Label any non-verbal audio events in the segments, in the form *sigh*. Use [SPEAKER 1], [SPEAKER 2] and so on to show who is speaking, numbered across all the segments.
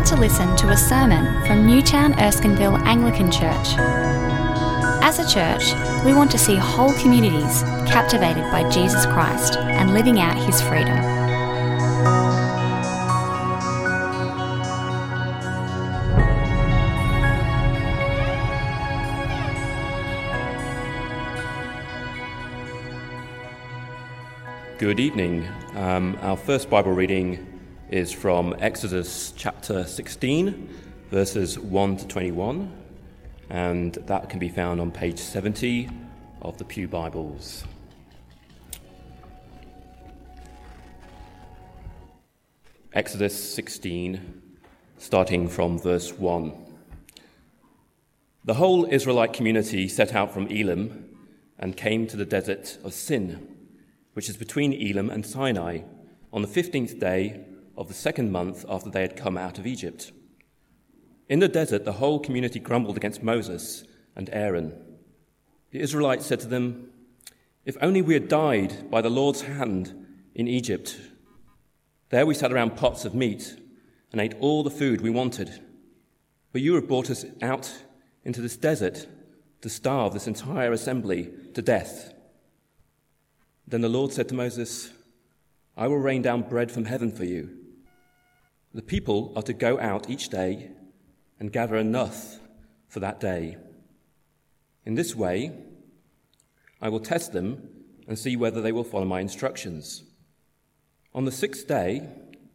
[SPEAKER 1] about to listen to a sermon from Newtown Erskineville Anglican Church. As a church, we want to see whole communities captivated by Jesus Christ and living out his freedom.
[SPEAKER 2] Good evening. Um, our first Bible reading is from Exodus chapter 16, verses 1 to 21, and that can be found on page 70 of the Pew Bibles. Exodus 16, starting from verse 1. The whole Israelite community set out from Elim and came to the desert of Sin which is between Elim and Sinai, on the 15th day of the second month after they had come out of Egypt. In the desert, the whole community grumbled against Moses and Aaron. The Israelites said to them, If only we had died by the Lord's hand in Egypt. There we sat around pots of meat and ate all the food we wanted. But you have brought us out into this desert to starve this entire assembly to death. Then the Lord said to Moses, I will rain down bread from heaven for you. The people are to go out each day and gather enough for that day. In this way, I will test them and see whether they will follow my instructions. On the sixth day,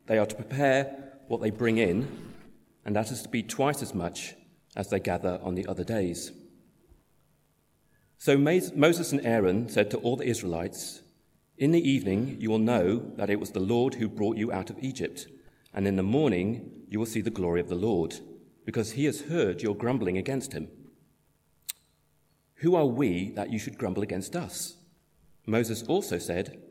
[SPEAKER 2] they are to prepare what they bring in, and that is to be twice as much as they gather on the other days. So Moses and Aaron said to all the Israelites, in the evening, you will know that it was the Lord who brought you out of Egypt, and in the morning, you will see the glory of the Lord, because he has heard your grumbling against him. Who are we that you should grumble against us? Moses also said,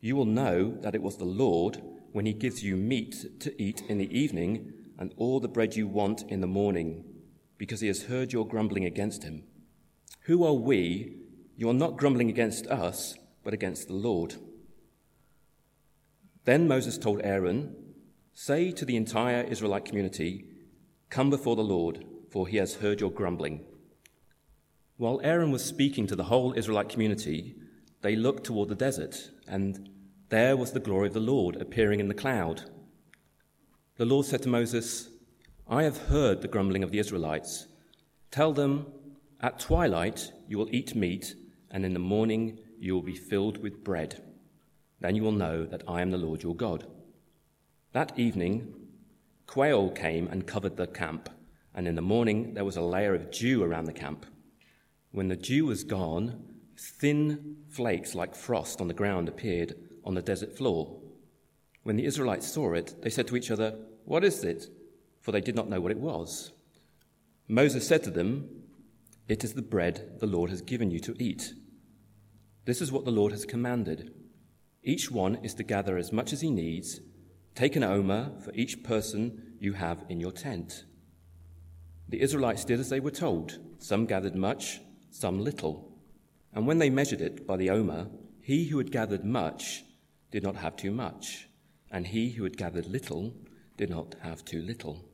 [SPEAKER 2] You will know that it was the Lord when he gives you meat to eat in the evening and all the bread you want in the morning, because he has heard your grumbling against him. Who are we? You are not grumbling against us but against the Lord. Then Moses told Aaron, Say to the entire Israelite community, Come before the Lord, for he has heard your grumbling. While Aaron was speaking to the whole Israelite community, they looked toward the desert, and there was the glory of the Lord appearing in the cloud. The Lord said to Moses, I have heard the grumbling of the Israelites. Tell them, At twilight you will eat meat, and in the morning you will be filled with bread. Then you will know that I am the Lord your God. That evening, quail came and covered the camp, and in the morning there was a layer of dew around the camp. When the dew was gone, thin flakes like frost on the ground appeared on the desert floor. When the Israelites saw it, they said to each other, What is it? For they did not know what it was. Moses said to them, It is the bread the Lord has given you to eat. This is what the Lord has commanded. Each one is to gather as much as he needs. Take an omer for each person you have in your tent. The Israelites did as they were told. Some gathered much, some little. And when they measured it by the omer, he who had gathered much did not have too much, and he who had gathered little did not have too little.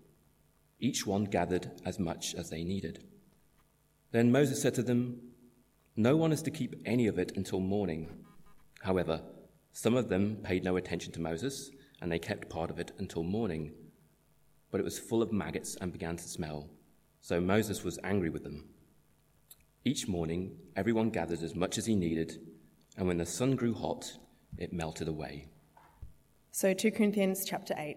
[SPEAKER 2] Each one gathered as much as they needed. Then Moses said to them, no one is to keep any of it until morning. However, some of them paid no attention to Moses, and they kept part of it until morning. But it was full of maggots and began to smell. So Moses was angry with them. Each morning, everyone gathered as much as he needed, and when the sun grew hot, it melted away.
[SPEAKER 3] So 2 Corinthians chapter 8.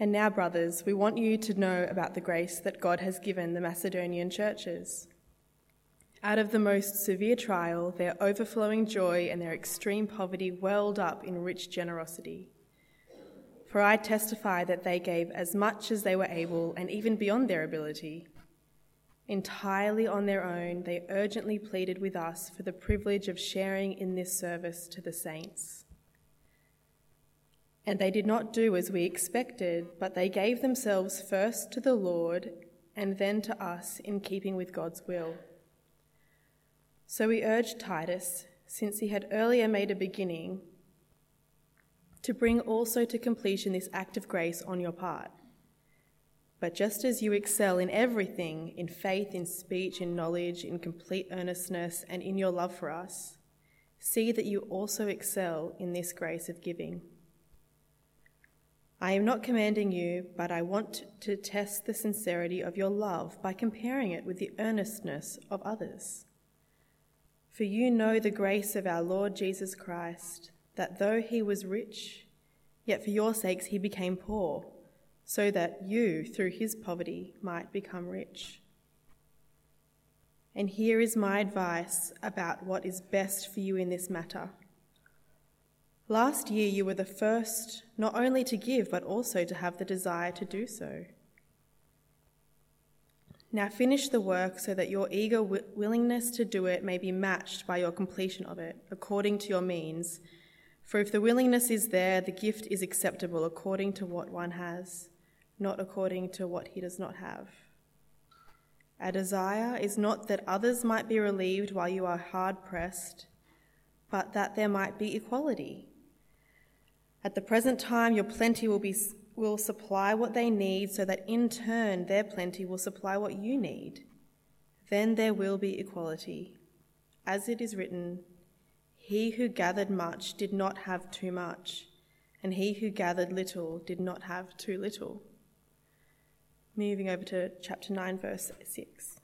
[SPEAKER 3] And now, brothers, we want you to know about the grace that God has given the Macedonian churches. Out of the most severe trial, their overflowing joy and their extreme poverty welled up in rich generosity. For I testify that they gave as much as they were able and even beyond their ability. Entirely on their own, they urgently pleaded with us for the privilege of sharing in this service to the saints. And they did not do as we expected, but they gave themselves first to the Lord and then to us in keeping with God's will. So we urge Titus, since he had earlier made a beginning, to bring also to completion this act of grace on your part. But just as you excel in everything, in faith, in speech, in knowledge, in complete earnestness, and in your love for us, see that you also excel in this grace of giving. I am not commanding you, but I want to test the sincerity of your love by comparing it with the earnestness of others. For you know the grace of our Lord Jesus Christ that though he was rich, yet for your sakes he became poor, so that you, through his poverty, might become rich. And here is my advice about what is best for you in this matter. Last year, you were the first not only to give, but also to have the desire to do so. Now finish the work so that your eager willingness to do it may be matched by your completion of it, according to your means for if the willingness is there, the gift is acceptable according to what one has, not according to what he does not have. Our desire is not that others might be relieved while you are hard pressed, but that there might be equality. At the present time, your plenty will, be, will supply what they need, so that in turn their plenty will supply what you need. Then there will be equality. As it is written, he who gathered much did not have too much, and he who gathered little did not have too little. Moving over to chapter 9, verse 6.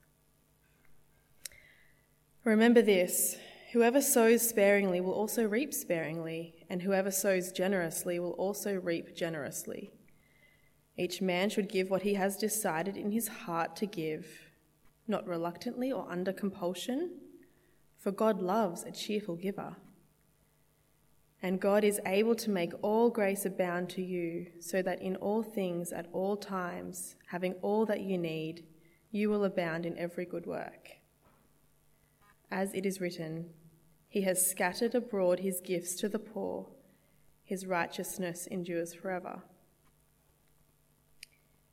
[SPEAKER 3] Remember this whoever sows sparingly will also reap sparingly, and whoever sows generously will also reap generously. Each man should give what he has decided in his heart to give, not reluctantly or under compulsion for God loves a cheerful giver. And God is able to make all grace abound to you, so that in all things, at all times, having all that you need, you will abound in every good work. As it is written, He has scattered abroad His gifts to the poor, His righteousness endures forever.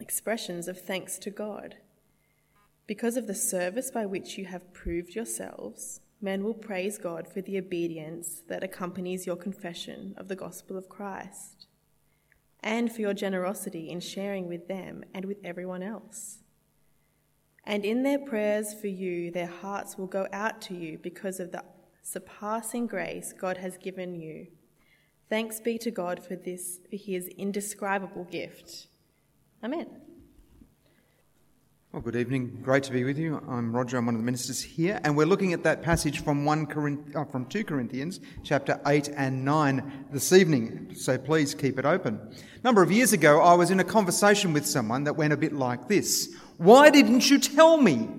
[SPEAKER 3] expressions of thanks to God. Because of the service by which you have proved yourselves, men will praise God for the obedience that accompanies your confession of the gospel of Christ, and for your generosity in sharing with them and with everyone else. And in their prayers for you, their hearts will go out to you because of the surpassing grace God has given you. Thanks be to God for this, for his indescribable gift. Amen.
[SPEAKER 4] Well, good evening. Great to be with you. I'm Roger. I'm one of the ministers here, and we're looking at that passage from one Corinth- uh, from two Corinthians, chapter eight and nine, this evening. So please keep it open. A number of years ago, I was in a conversation with someone that went a bit like this: Why didn't you tell me?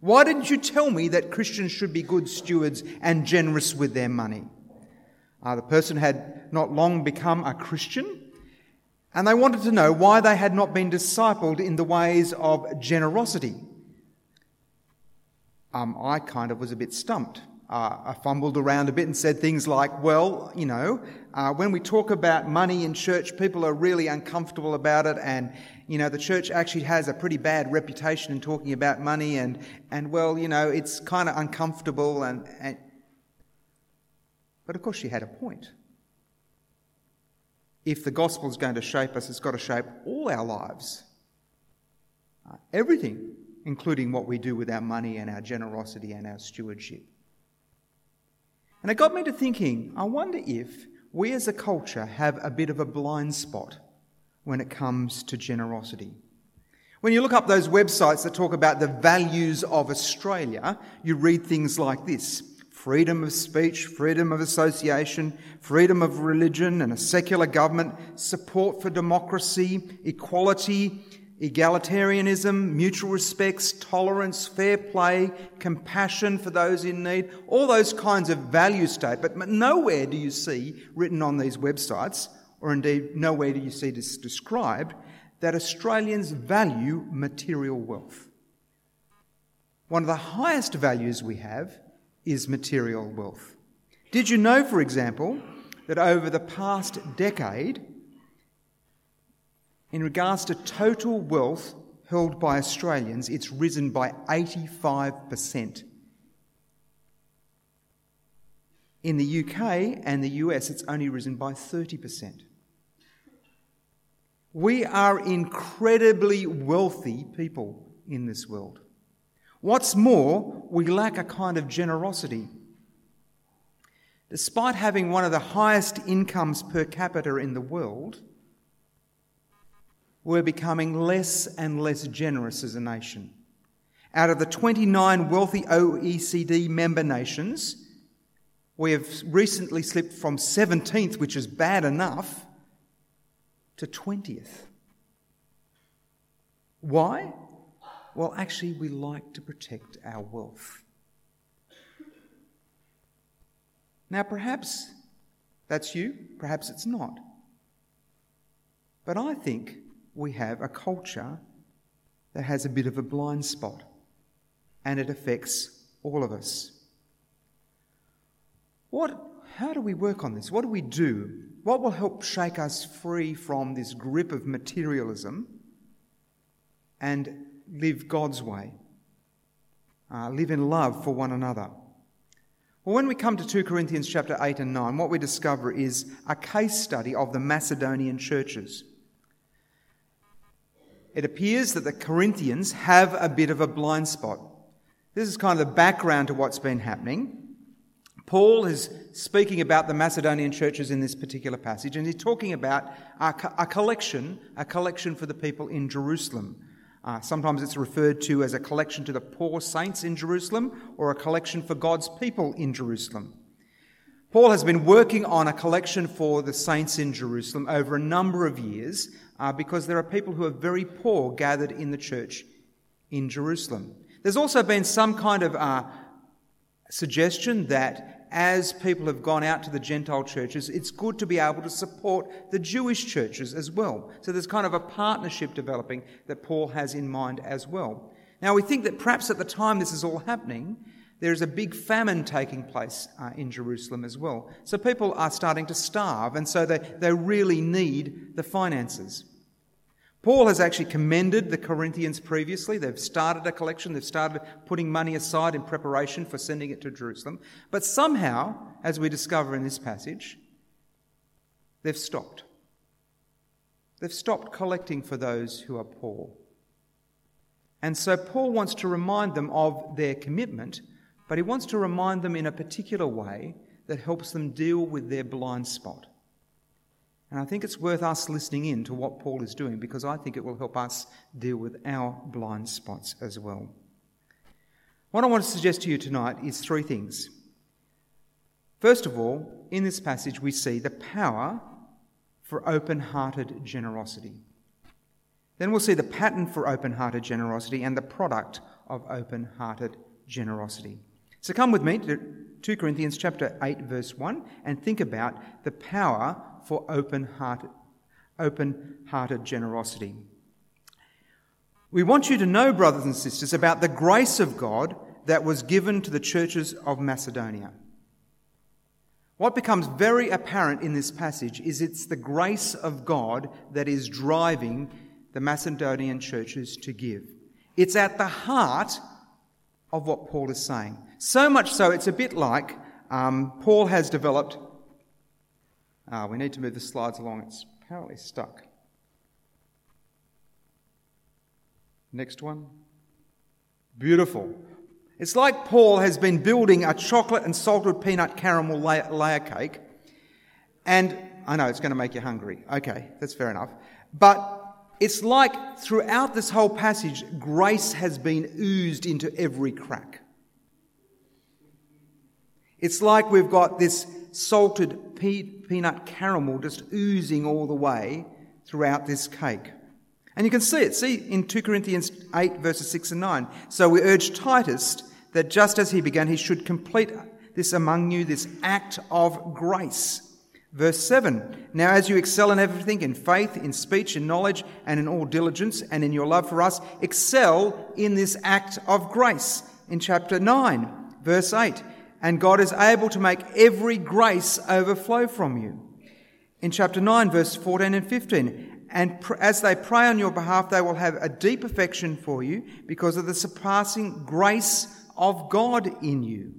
[SPEAKER 4] Why didn't you tell me that Christians should be good stewards and generous with their money? Uh, the person had not long become a Christian and they wanted to know why they had not been discipled in the ways of generosity. Um, I kind of was a bit stumped. Uh, I fumbled around a bit and said things like, well, you know, uh, when we talk about money in church, people are really uncomfortable about it, and, you know, the church actually has a pretty bad reputation in talking about money, and, and well, you know, it's kind of uncomfortable, and, and. But of course, she had a point if the gospel is going to shape us, it's got to shape all our lives. Uh, everything, including what we do with our money and our generosity and our stewardship. And it got me to thinking I wonder if we as a culture have a bit of a blind spot when it comes to generosity. When you look up those websites that talk about the values of Australia, you read things like this freedom of speech, freedom of association, freedom of religion and a secular government, support for democracy, equality, egalitarianism, mutual respects, tolerance, fair play, compassion for those in need, all those kinds of value statements. But nowhere do you see written on these websites or indeed nowhere do you see this described, that Australians value material wealth. One of the highest values we have is material wealth. Did you know, for example, that over the past decade, in regards to total wealth held by Australians, it's risen by 85%. In the UK and the US, it's only risen by 30%. We are incredibly wealthy people in this world. What's more, we lack a kind of generosity. Despite having one of the highest incomes per capita in the world, we're becoming less and less generous as a nation. Out of the 29 wealthy OECD member nations, we have recently slipped from 17th, which is bad enough, to 20th. Why? Well, actually, we like to protect our wealth. Now, perhaps that's you, perhaps it's not. But I think we have a culture that has a bit of a blind spot, and it affects all of us. What, how do we work on this? What do we do? What will help shake us free from this grip of materialism and live God's way? Uh, live in love for one another. Well, when we come to 2 Corinthians chapter 8 and 9, what we discover is a case study of the Macedonian churches. It appears that the Corinthians have a bit of a blind spot. This is kind of the background to what's been happening. Paul is speaking about the Macedonian churches in this particular passage, and he's talking about a, a collection, a collection for the people in Jerusalem. Uh, sometimes it's referred to as a collection to the poor saints in Jerusalem or a collection for God's people in Jerusalem. Paul has been working on a collection for the saints in Jerusalem over a number of years uh, because there are people who are very poor gathered in the church in Jerusalem. There's also been some kind of uh, suggestion that as people have gone out to the Gentile churches, it's good to be able to support the Jewish churches as well. So there's kind of a partnership developing that Paul has in mind as well. Now, we think that perhaps at the time this is all happening, there is a big famine taking place uh, in Jerusalem as well. So people are starting to starve, and so they, they really need the finances. Paul has actually commended the Corinthians previously. They've started a collection, they've started putting money aside in preparation for sending it to Jerusalem. But somehow, as we discover in this passage, they've stopped. They've stopped collecting for those who are poor. And so Paul wants to remind them of their commitment, but he wants to remind them in a particular way that helps them deal with their blind spot. And I think it's worth us listening in to what Paul is doing because I think it will help us deal with our blind spots as well. What I want to suggest to you tonight is three things. First of all, in this passage, we see the power for open hearted generosity. Then we'll see the pattern for open hearted generosity and the product of open hearted generosity. So come with me to 2 Corinthians chapter 8 verse 1 and think about the power for open-hearted, open-hearted generosity. We want you to know, brothers and sisters, about the grace of God that was given to the churches of Macedonia. What becomes very apparent in this passage is it's the grace of God that is driving the Macedonian churches to give. It's at the heart of what Paul is saying. So much so, it's a bit like um, Paul has developed uh, we need to move the slides along. It's apparently stuck. Next one. Beautiful. It's like Paul has been building a chocolate and salted peanut caramel layer cake. And I know it's going to make you hungry. Okay, that's fair enough. But it's like throughout this whole passage, grace has been oozed into every crack. It's like we've got this salted peanut caramel just oozing all the way throughout this cake. And you can see it. See in 2 Corinthians 8, verses 6 and 9. So we urge Titus that just as he began, he should complete this among you, this act of grace. Verse 7 Now, as you excel in everything, in faith, in speech, in knowledge, and in all diligence, and in your love for us, excel in this act of grace. In chapter 9, verse 8 And God is able to make every grace overflow from you. In chapter 9, verse 14 and 15 and pr- as they pray on your behalf, they will have a deep affection for you because of the surpassing grace of God in you.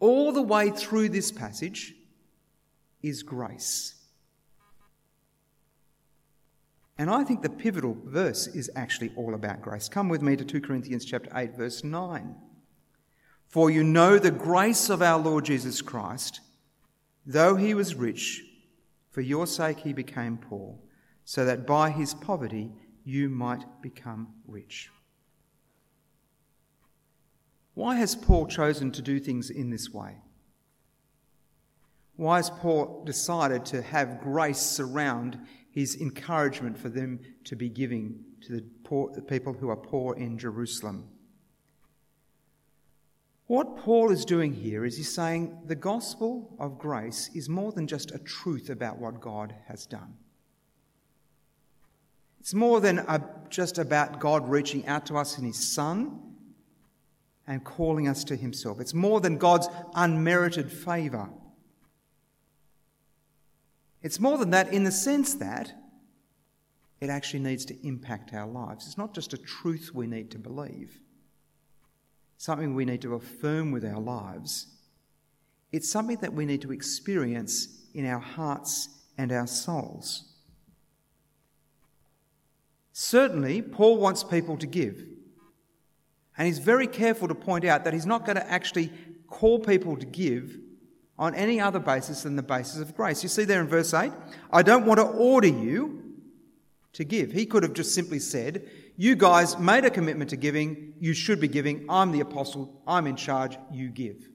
[SPEAKER 4] All the way through this passage, is grace. And I think the pivotal verse is actually all about grace. Come with me to 2 Corinthians chapter 8 verse 9. For you know the grace of our Lord Jesus Christ, though he was rich, for your sake he became poor, so that by his poverty you might become rich. Why has Paul chosen to do things in this way? Why has Paul decided to have grace surround his encouragement for them to be giving to the, poor, the people who are poor in Jerusalem? What Paul is doing here is he's saying the gospel of grace is more than just a truth about what God has done. It's more than a, just about God reaching out to us in his Son and calling us to himself. It's more than God's unmerited favour. It's more than that in the sense that it actually needs to impact our lives. It's not just a truth we need to believe, something we need to affirm with our lives. It's something that we need to experience in our hearts and our souls. Certainly, Paul wants people to give. And he's very careful to point out that he's not going to actually call people to give on any other basis than the basis of grace. You see there in verse 8, I don't want to order you to give. He could have just simply said, You guys made a commitment to giving, you should be giving. I'm the apostle, I'm in charge, you give.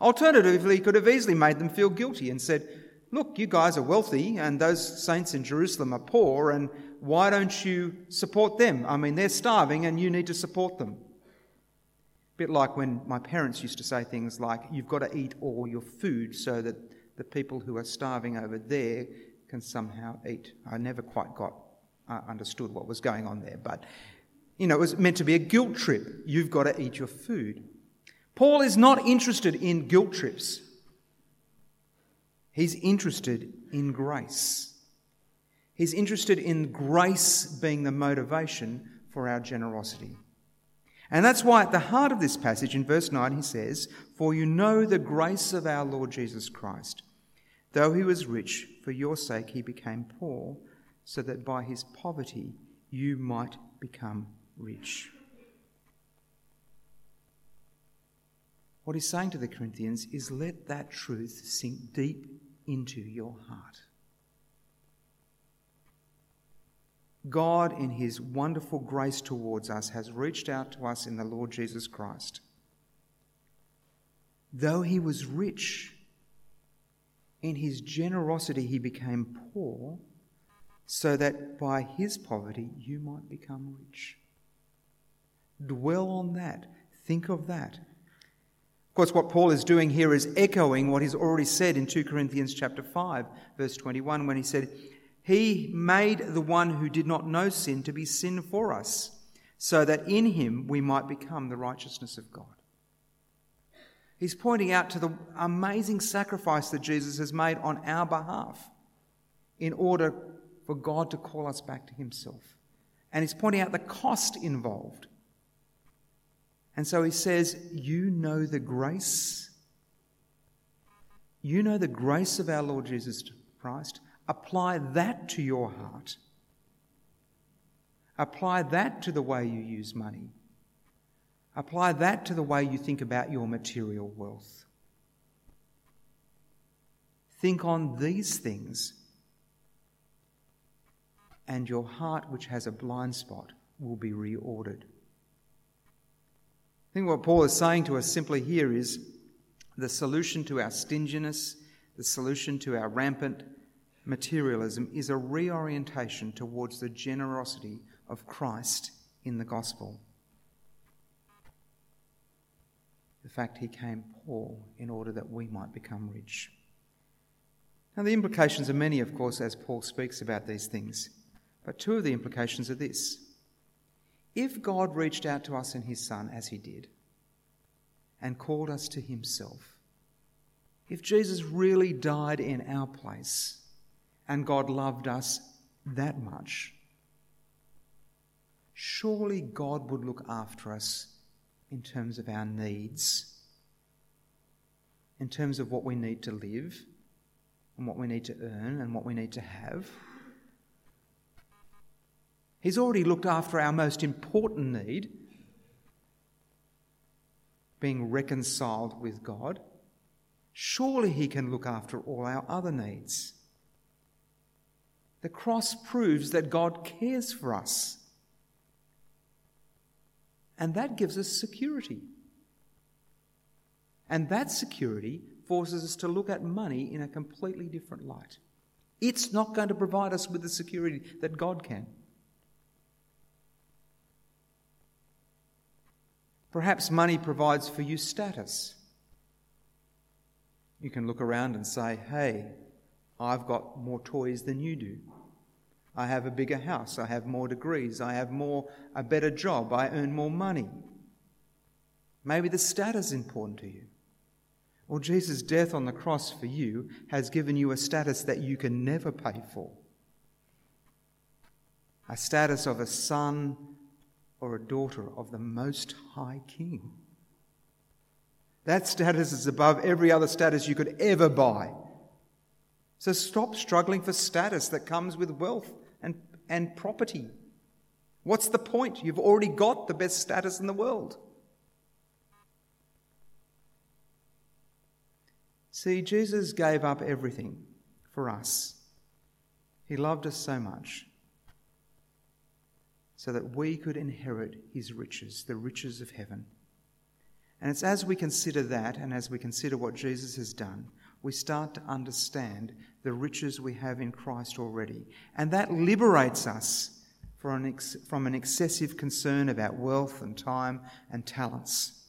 [SPEAKER 4] Alternatively, he could have easily made them feel guilty and said, Look, you guys are wealthy, and those saints in Jerusalem are poor, and why don't you support them? I mean, they're starving, and you need to support them bit like when my parents used to say things like, You've got to eat all your food so that the people who are starving over there can somehow eat. I never quite got uh, understood what was going on there, but you know, it was meant to be a guilt trip. You've got to eat your food. Paul is not interested in guilt trips. He's interested in grace. He's interested in grace being the motivation for our generosity. And that's why at the heart of this passage in verse 9 he says, For you know the grace of our Lord Jesus Christ. Though he was rich, for your sake he became poor, so that by his poverty you might become rich. What he's saying to the Corinthians is let that truth sink deep into your heart. God, in His wonderful grace towards us, has reached out to us in the Lord Jesus Christ. Though He was rich, in His generosity He became poor, so that by His poverty you might become rich. Dwell on that. Think of that. Of course, what Paul is doing here is echoing what he's already said in 2 Corinthians chapter 5, verse 21, when he said, he made the one who did not know sin to be sin for us, so that in him we might become the righteousness of God. He's pointing out to the amazing sacrifice that Jesus has made on our behalf in order for God to call us back to himself. And he's pointing out the cost involved. And so he says, You know the grace. You know the grace of our Lord Jesus Christ Apply that to your heart. Apply that to the way you use money. Apply that to the way you think about your material wealth. Think on these things, and your heart, which has a blind spot, will be reordered. I think what Paul is saying to us simply here is the solution to our stinginess, the solution to our rampant materialism is a reorientation towards the generosity of Christ in the gospel. The fact he came poor in order that we might become rich. Now, the implications are many, of course, as Paul speaks about these things, but two of the implications are this. If God reached out to us in His Son, as He did, and called us to Himself, if Jesus really died in our place and God loved us that much, surely God would look after us in terms of our needs, in terms of what we need to live, and what we need to earn, and what we need to have. He's already looked after our most important need, being reconciled with God. Surely He can look after all our other needs. The cross proves that God cares for us. And that gives us security. And that security forces us to look at money in a completely different light. It's not going to provide us with the security that God can. Perhaps money provides for you status. You can look around and say, hey, I've got more toys than you do. I have a bigger house. I have more degrees. I have more, a better job. I earn more money. Maybe the status is important to you. Or Jesus' death on the cross for you has given you a status that you can never pay for a status of a son or a daughter of the Most High King. That status is above every other status you could ever buy. So stop struggling for status that comes with wealth and, and property. What's the point? You've already got the best status in the world. See, Jesus gave up everything for us. He loved us so much so that we could inherit his riches, the riches of heaven. And it's as we consider that and as we consider what Jesus has done, we start to understand the riches we have in Christ already. And that liberates us from an, ex- from an excessive concern about wealth and time and talents.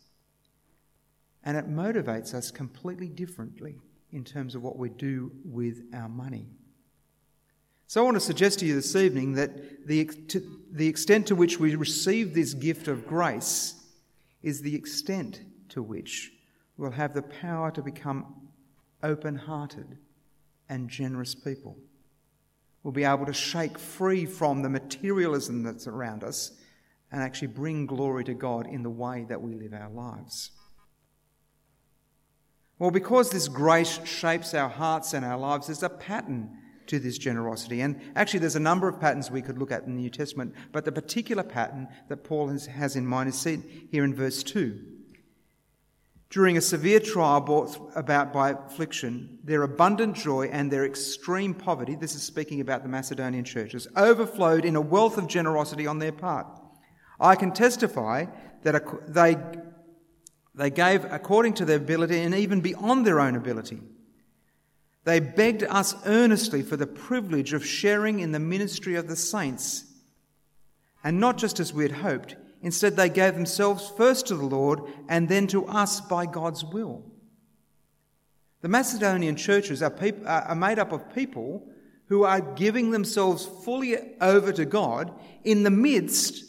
[SPEAKER 4] And it motivates us completely differently in terms of what we do with our money. So I want to suggest to you this evening that the, the extent to which we receive this gift of grace is the extent to which we'll have the power to become open hearted and generous people. We'll be able to shake free from the materialism that's around us and actually bring glory to God in the way that we live our lives. Well, because this grace shapes our hearts and our lives, there's a pattern to this generosity. And actually, there's a number of patterns we could look at in the New Testament, but the particular pattern that Paul has, has in mind is seen here in verse 2. During a severe trial brought about by affliction, their abundant joy and their extreme poverty, this is speaking about the Macedonian churches, overflowed in a wealth of generosity on their part. I can testify that they, they gave according to their ability and even beyond their own ability they begged us earnestly for the privilege of sharing in the ministry of the saints. And not just as we had hoped, instead, they gave themselves first to the Lord and then to us by God's will. The Macedonian churches are, peop- are made up of people who are giving themselves fully over to God in the midst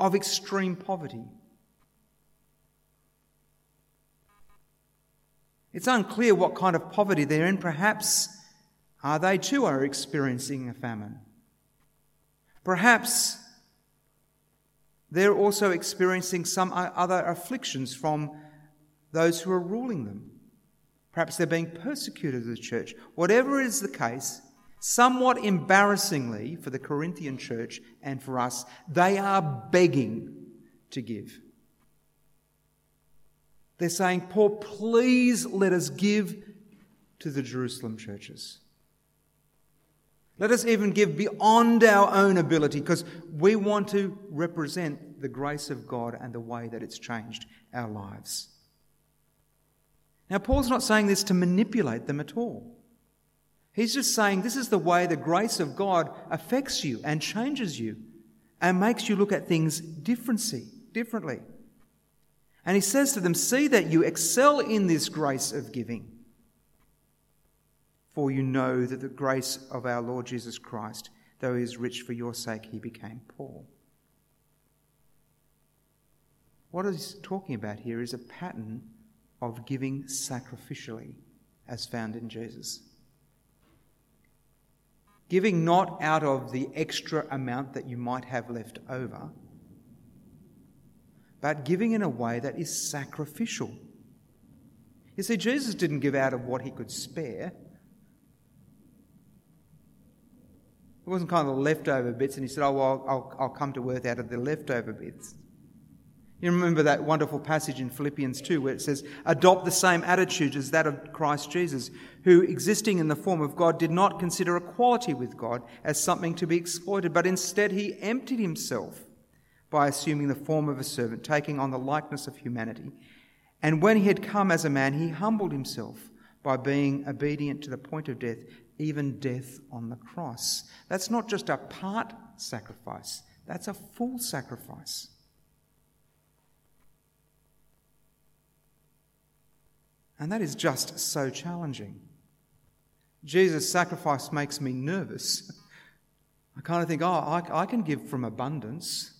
[SPEAKER 4] of extreme poverty. It's unclear what kind of poverty they're in. Perhaps uh, they too are experiencing a famine. Perhaps they're also experiencing some other afflictions from those who are ruling them. Perhaps they're being persecuted as a church. Whatever is the case, somewhat embarrassingly for the Corinthian church and for us, they are begging to give. They're saying, Paul, please let us give to the Jerusalem churches. Let us even give beyond our own ability because we want to represent the grace of God and the way that it's changed our lives. Now, Paul's not saying this to manipulate them at all. He's just saying this is the way the grace of God affects you and changes you and makes you look at things differently. And he says to them, See that you excel in this grace of giving. For you know that the grace of our Lord Jesus Christ, though he is rich for your sake, he became poor. What he's talking about here is a pattern of giving sacrificially, as found in Jesus. Giving not out of the extra amount that you might have left over, but giving in a way that is sacrificial. You see, Jesus didn't give out of what he could spare. It wasn't kind of the leftover bits, and he said, Oh, well, I'll, I'll come to earth out of the leftover bits. You remember that wonderful passage in Philippians 2 where it says, Adopt the same attitude as that of Christ Jesus, who, existing in the form of God, did not consider equality with God as something to be exploited, but instead he emptied himself by assuming the form of a servant, taking on the likeness of humanity. And when he had come as a man, he humbled himself by being obedient to the point of death, even death on the cross. That's not just a part sacrifice, that's a full sacrifice. And that is just so challenging. Jesus' sacrifice makes me nervous. *laughs* I kind of think, oh, I, I, can give from abundance.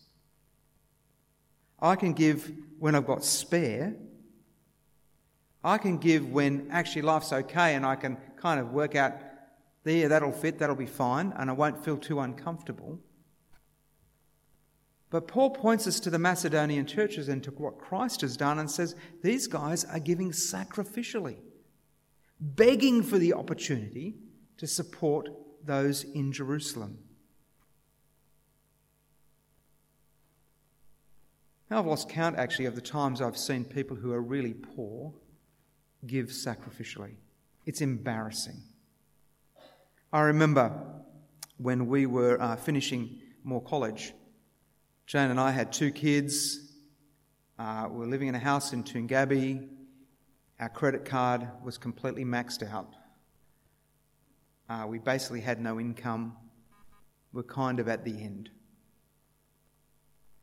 [SPEAKER 4] I can give when I've got spare. I can give when actually life's okay and I can kind of work out, there, that'll fit, that'll be fine, and I won't feel too uncomfortable. But Paul points us to the Macedonian churches and to what Christ has done and says these guys are giving sacrificially, begging for the opportunity to support those in Jerusalem. Now, I've lost count actually of the times I've seen people who are really poor give sacrificially. It's embarrassing. I remember when we were uh, finishing Moore College Jane and I had two kids. Uh, we were living in a house in Toongabbie. Our credit card was completely maxed out. Uh, we basically had no income. We're kind of at the end.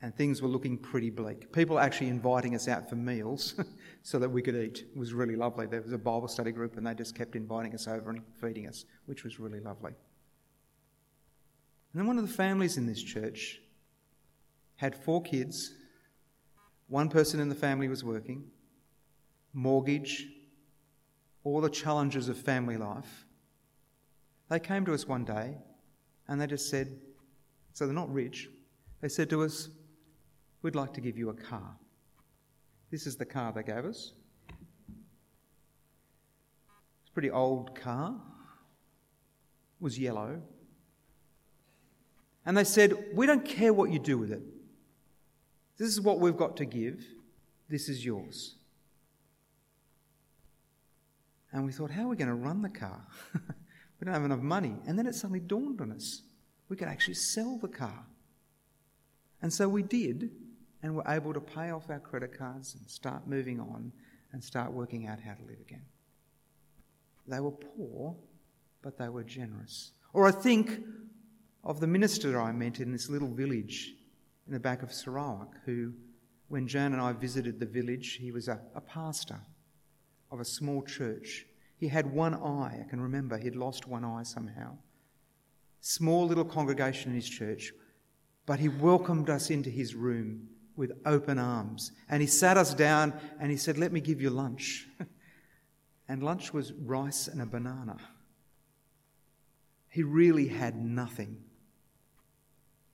[SPEAKER 4] And things were looking pretty bleak. People actually inviting us out for meals *laughs* so that we could eat. It was really lovely. There was a Bible study group and they just kept inviting us over and feeding us, which was really lovely. And then one of the families in this church had four kids, one person in the family was working, mortgage, all the challenges of family life. They came to us one day and they just said, so they're not rich, they said to us, We'd like to give you a car. This is the car they gave us. It's a pretty old car, it was yellow. And they said, We don't care what you do with it. This is what we've got to give. This is yours. And we thought, how are we going to run the car? *laughs* we don't have enough money. And then it suddenly dawned on us we could actually sell the car. And so we did, and were able to pay off our credit cards and start moving on and start working out how to live again. They were poor, but they were generous. Or I think of the minister I met in this little village in the back of Sarawak who, when Jan and I visited the village, he was a, a pastor of a small church. He had one eye. I can remember he'd lost one eye somehow. Small little congregation in his church, but he welcomed us into his room with open arms. And he sat us down and he said, Let me give you lunch. *laughs* and lunch was rice and a banana. He really had nothing.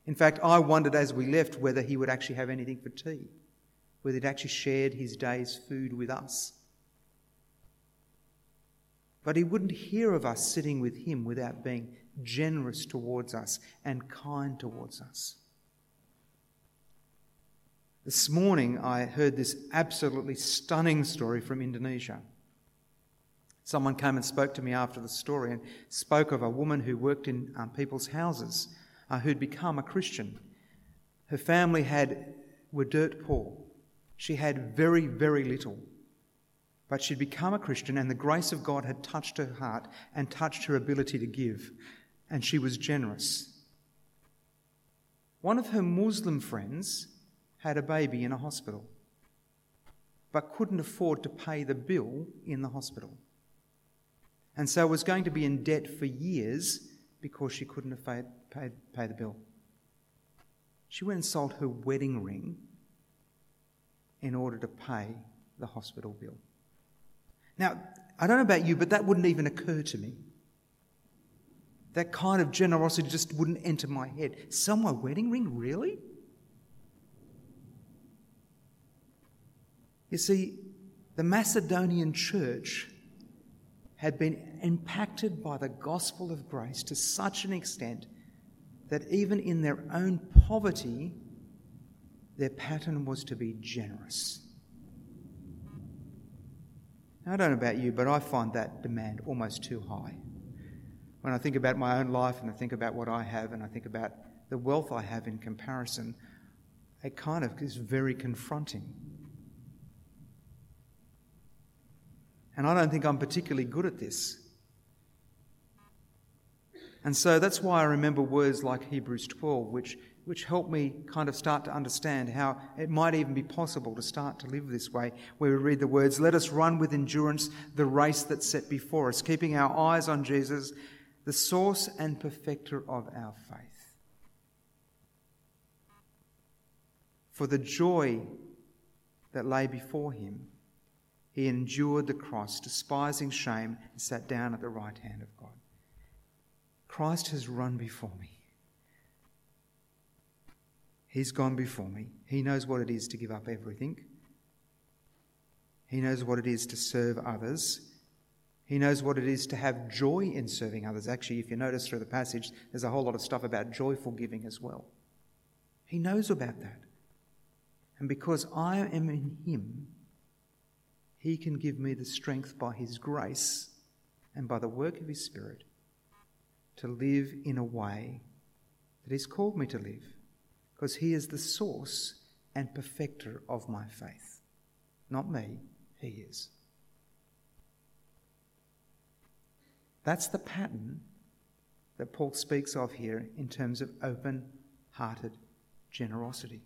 [SPEAKER 4] In fact, I wondered as we left whether he would actually have anything for tea, whether he'd actually shared his day's food with us. But he wouldn't hear of us sitting with him without being generous towards us and kind towards us. This morning, I heard this absolutely stunning story from Indonesia. Someone came and spoke to me after the story and spoke of a woman who worked in um, people's houses uh, who'd become a Christian. Her family had were dirt poor. She had very, very little. But she'd become a Christian, and the grace of God had touched her heart and touched her ability to give, and she was generous. One of her Muslim friends had a baby in a hospital, but couldn't afford to pay the bill in the hospital. and so was going to be in debt for years because she couldn't paid, paid, pay the bill. She went and sold her wedding ring in order to pay the hospital bill. Now, I don't know about you, but that wouldn't even occur to me. That kind of generosity just wouldn't enter my head. Sell my wedding ring? Really? You see, the Macedonian church had been impacted by the gospel of grace to such an extent that even in their own poverty, their pattern was to be generous. Now, I don't know about you, but I find that demand almost too high. When I think about my own life and I think about what I have and I think about the wealth I have in comparison, it kind of is very confronting. And I don't think I'm particularly good at this. And so that's why I remember words like Hebrews 12, which, which help me kind of start to understand how it might even be possible to start to live this way, where we read the words, Let us run with endurance the race that's set before us, keeping our eyes on Jesus, the source and perfecter of our faith. For the joy that lay before him, he endured the cross, despising shame, and sat down at the right hand of God. Christ has run before me. He's gone before me. He knows what it is to give up everything. He knows what it is to serve others. He knows what it is to have joy in serving others. Actually, if you notice through the passage, there's a whole lot of stuff about joyful giving as well. He knows about that. And because I am in Him, He can give me the strength by His grace and by the work of His Spirit to live in a way that He's called me to live, because He is the source and perfecter of my faith. Not me, He is. That's the pattern that Paul speaks of here in terms of open hearted generosity.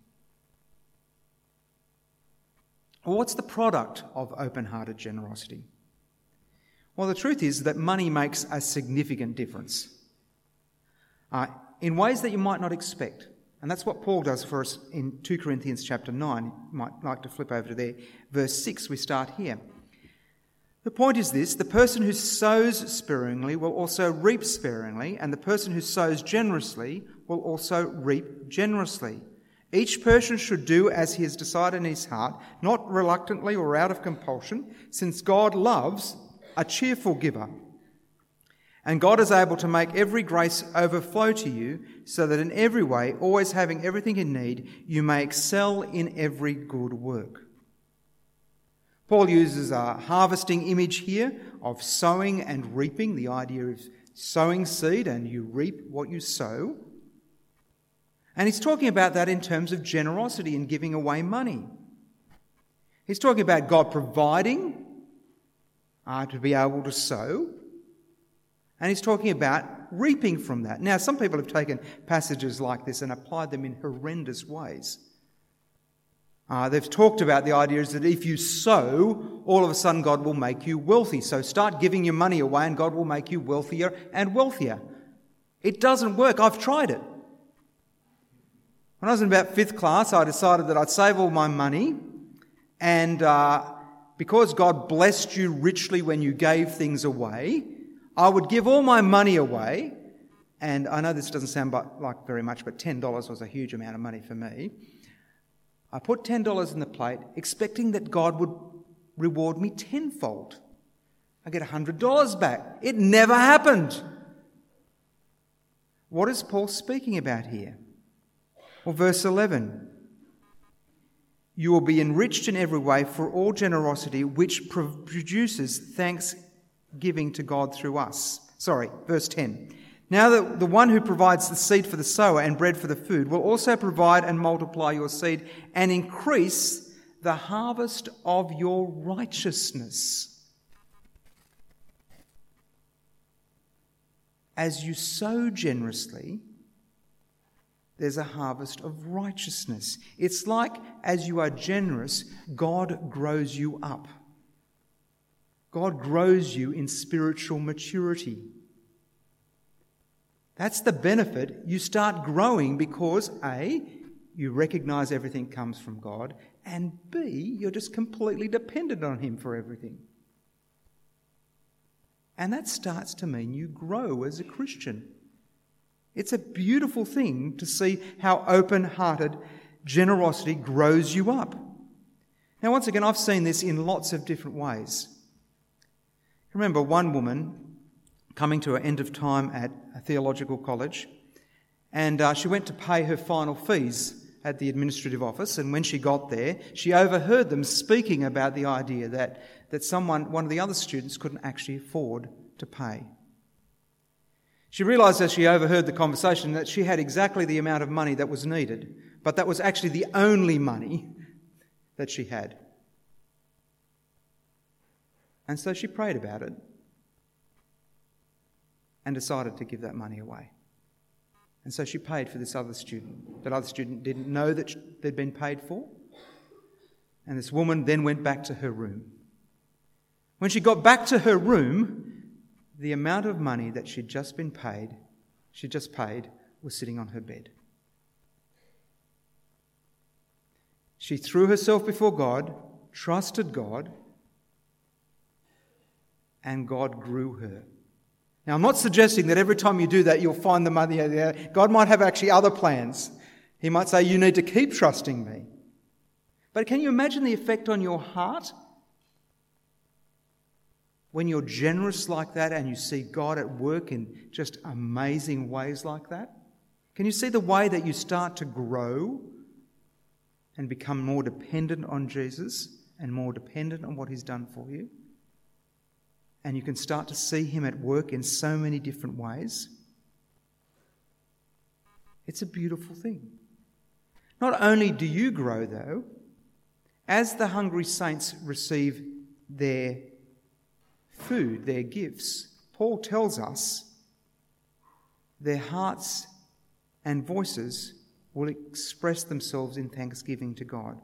[SPEAKER 4] Well, what's the product of open hearted generosity? Well, the truth is that money makes a significant difference uh, in ways that you might not expect. And that's what Paul does for us in 2 Corinthians chapter 9. You might like to flip over to there. Verse 6, we start here. The point is this the person who sows sparingly will also reap sparingly, and the person who sows generously will also reap generously. Each person should do as he has decided in his heart, not reluctantly or out of compulsion, since God loves a cheerful giver. And God is able to make every grace overflow to you, so that in every way, always having everything in need, you may excel in every good work. Paul uses a harvesting image here of sowing and reaping, the idea of sowing seed and you reap what you sow. And he's talking about that in terms of generosity and giving away money. He's talking about God providing uh, to be able to sow and he's talking about reaping from that. Now, some people have taken passages like this and applied them in horrendous ways. Uh, they've talked about the idea is that if you sow, all of a sudden God will make you wealthy. So start giving your money away and God will make you wealthier and wealthier. It doesn't work. I've tried it. When I was in about fifth class, I decided that I'd save all my money and uh, because God blessed you richly when you gave things away, I would give all my money away, and I know this doesn't sound like very much, but $10 was a huge amount of money for me. I put $10 in the plate, expecting that God would reward me tenfold. I get $100 back. It never happened. What is Paul speaking about here? Well, verse 11 You will be enriched in every way for all generosity, which produces thanks giving to God through us. Sorry, verse 10. Now that the one who provides the seed for the sower and bread for the food will also provide and multiply your seed and increase the harvest of your righteousness. As you sow generously, there's a harvest of righteousness. It's like as you are generous, God grows you up. God grows you in spiritual maturity. That's the benefit. You start growing because A, you recognize everything comes from God, and B, you're just completely dependent on Him for everything. And that starts to mean you grow as a Christian. It's a beautiful thing to see how open hearted generosity grows you up. Now, once again, I've seen this in lots of different ways. remember one woman coming to an end of time at a theological college, and uh, she went to pay her final fees at the administrative office. And when she got there, she overheard them speaking about the idea that, that someone, one of the other students, couldn't actually afford to pay. She realised as she overheard the conversation that she had exactly the amount of money that was needed, but that was actually the only money that she had. And so she prayed about it and decided to give that money away. And so she paid for this other student. That other student didn't know that they'd been paid for. And this woman then went back to her room. When she got back to her room, the amount of money that she'd just been paid, she'd just paid, was sitting on her bed. She threw herself before God, trusted God, and God grew her. Now, I'm not suggesting that every time you do that, you'll find the money. God might have actually other plans. He might say, You need to keep trusting me. But can you imagine the effect on your heart when you're generous like that and you see God at work in just amazing ways like that? Can you see the way that you start to grow and become more dependent on Jesus and more dependent on what He's done for you? And you can start to see Him at work in so many different ways. It's a beautiful thing. Not only do you grow, though, as the hungry saints receive their food, their gifts, Paul tells us their hearts and voices will express themselves in thanksgiving to God.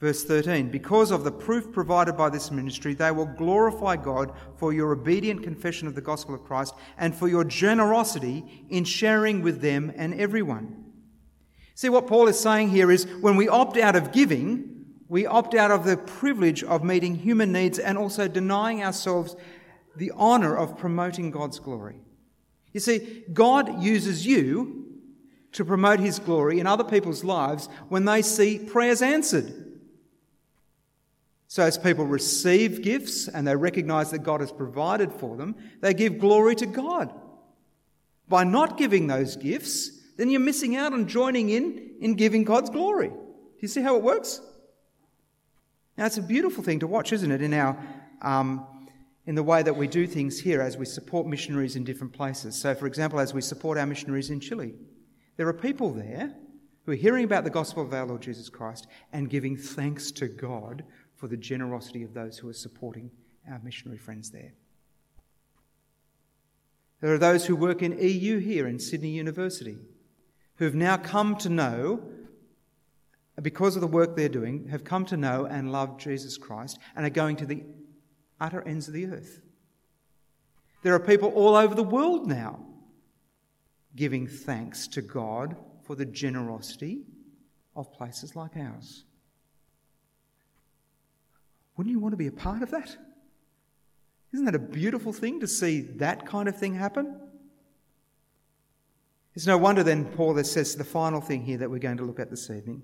[SPEAKER 4] Verse 13 Because of the proof provided by this ministry, they will glorify God for your obedient confession of the gospel of Christ and for your generosity in sharing with them and everyone. See, what Paul is saying here is when we opt out of giving, we opt out of the privilege of meeting human needs and also denying ourselves the honour of promoting God's glory. You see, God uses you to promote His glory in other people's lives when they see prayers answered. So, as people receive gifts and they recognize that God has provided for them, they give glory to God. By not giving those gifts, then you're missing out on joining in in giving God's glory. Do you see how it works? Now, it's a beautiful thing to watch, isn't it, in, our, um, in the way that we do things here as we support missionaries in different places. So, for example, as we support our missionaries in Chile, there are people there who are hearing about the gospel of our Lord Jesus Christ and giving thanks to God for the generosity of those who are supporting our missionary friends there. There are those who work in EU here in Sydney University who have now come to know because of the work they're doing, have come to know and love Jesus Christ and are going to the utter ends of the earth. There are people all over the world now giving thanks to God for the generosity of places like ours. Wouldn't you want to be a part of that? Isn't that a beautiful thing to see that kind of thing happen? It's no wonder then Paul says the final thing here that we're going to look at this evening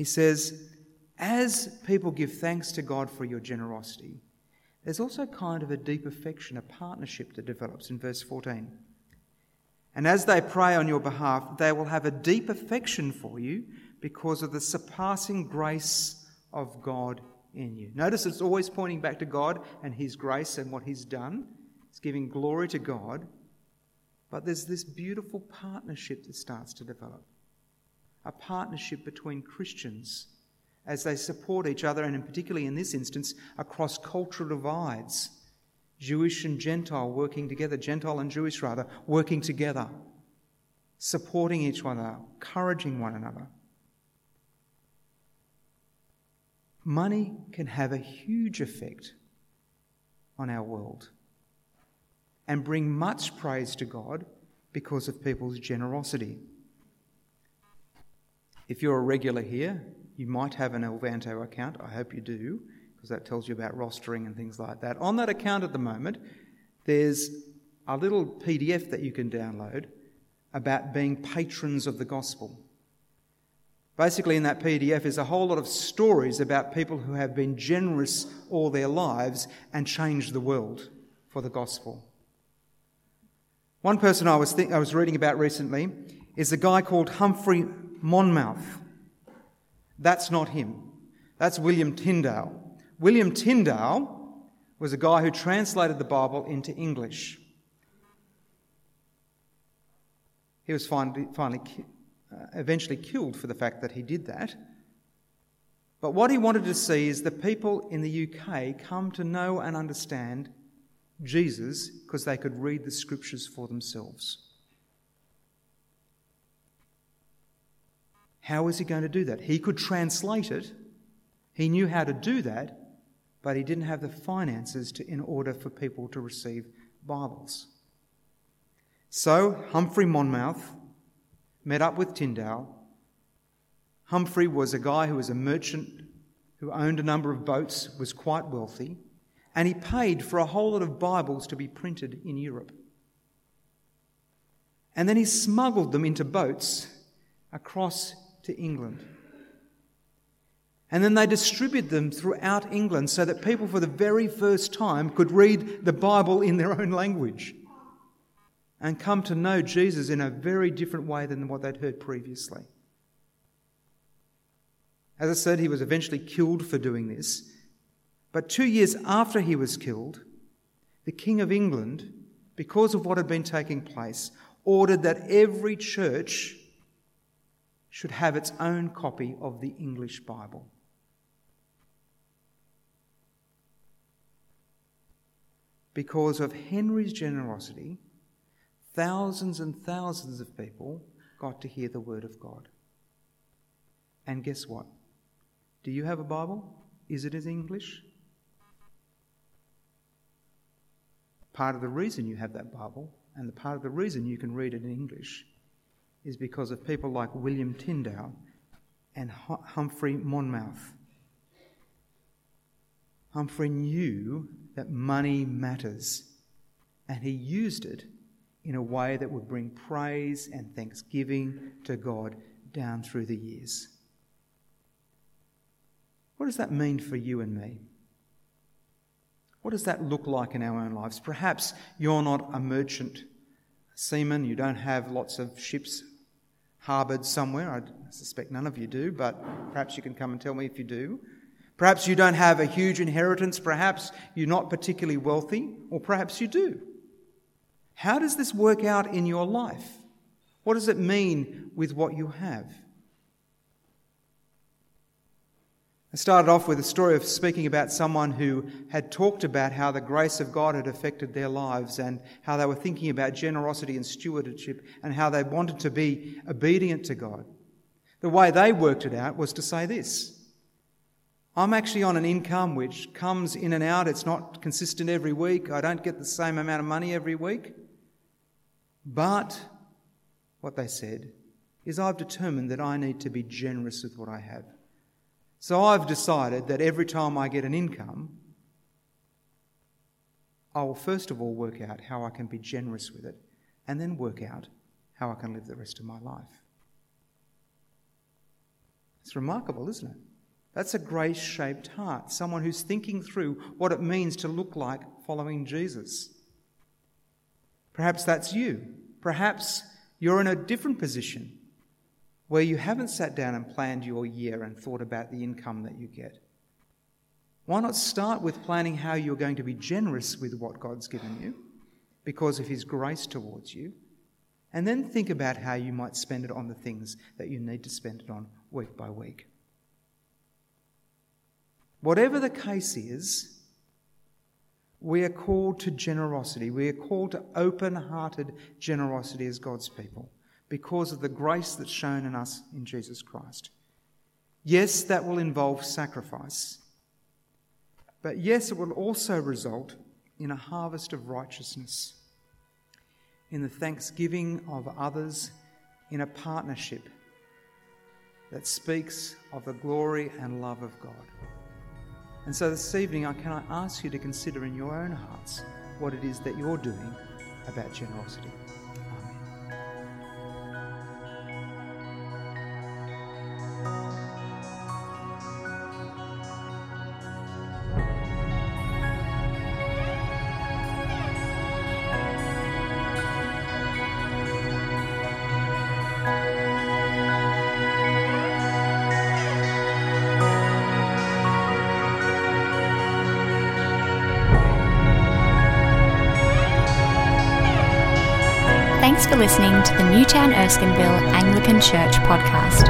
[SPEAKER 4] he says, as people give thanks to God for your generosity, there's also kind of a deep affection, a partnership that develops in verse 14. And as they pray on your behalf, they will have a deep affection for you because of the surpassing grace of God in you. Notice it's always pointing back to God and His grace and what He's done. It's giving glory to God. But there's this beautiful partnership that starts to develop a partnership between Christians as they support each other, and particularly in this instance, across cultural divides. Jewish and Gentile working together, Gentile and Jewish rather, working together, supporting each other, encouraging one another. Money can have a huge effect on our world and bring much praise to God because of people's generosity. If you're a regular here, you might have an Elvanto account. I hope you do, because that tells you about rostering and things like that. On that account at the moment, there's a little PDF that you can download about being patrons of the gospel. Basically, in that PDF is a whole lot of stories about people who have been generous all their lives and changed the world for the gospel. One person I was, think, I was reading about recently is a guy called Humphrey Monmouth. That's not him. That's William Tyndale. William Tyndale was a guy who translated the Bible into English. He was finally, finally uh, eventually killed for the fact that he did that. But what he wanted to see is the people in the UK come to know and understand Jesus because they could read the scriptures for themselves. How was he going to do that? He could translate it, he knew how to do that, but he didn't have the finances to, in order for people to receive Bibles. So Humphrey Monmouth met up with Tyndale. Humphrey was a guy who was a merchant who owned a number of boats, was quite wealthy, and he paid for a whole lot of Bibles to be printed in Europe. And then he smuggled them into boats across to England. And then they distributed them throughout England so that people for the very first time could read the Bible in their own language and come to know Jesus in a very different way than what they'd heard previously. As I said, he was eventually killed for doing this. But two years after he was killed, the King of England, because of what had been taking place, ordered that every church should have its own copy of the English Bible. Because of Henry's generosity, thousands and thousands of people got to hear the Word of God. And guess what? Do you have a Bible? Is it in English? Part of the reason you have that Bible and the part of the reason you can read it in English is because of people like William Tyndale and Humphrey Monmouth. Humphrey knew that money matters and he used it in a way that would bring praise and thanksgiving to God down through the years. What does that mean for you and me? What does that look like in our own lives? Perhaps you're not a merchant seaman, you don't have lots of ships harboured somewhere. I suspect none of you do, but perhaps you can come and tell me if you do. Perhaps you don't have a huge inheritance, perhaps you're not particularly wealthy, or perhaps you do. How does this work out in your life? What does it mean with what you have? I started off with a story of speaking about someone who had talked about how the grace of God had affected their lives and how they were thinking about generosity and stewardship and how they wanted to be obedient to God. The way they worked it out was to say this I'm actually on an income which comes in and out, it's not consistent every week, I don't get the same amount of money every week. But what they said is, I've determined that I need to be generous with what I have. So I've decided that every time I get an income, I will first of all work out how I can be generous with it and then work out how I can live the rest of my life. It's remarkable, isn't it? That's a grace shaped heart, someone who's thinking through what it means to look like following Jesus. Perhaps that's you. Perhaps you're in a different position where you haven't sat down and planned your year and thought about the income that you get. Why not start with planning how you're going to be generous with what God's given you because of His grace towards you, and then think about how you might spend it on the things that you need to spend it on week by week. Whatever the case is, we are called to generosity. We are called to open hearted generosity as God's people because of the grace that's shown in us in Jesus Christ. Yes, that will involve sacrifice. But yes, it will also result in a harvest of righteousness, in the thanksgiving of others, in a partnership that speaks of the glory and love of God. And so this evening, I can I ask you to consider in your own hearts what it is that you're doing about generosity.
[SPEAKER 1] Erskineville Anglican Church podcast.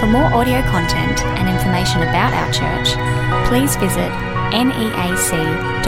[SPEAKER 1] For more audio content and information about our church, please visit neac.com.au.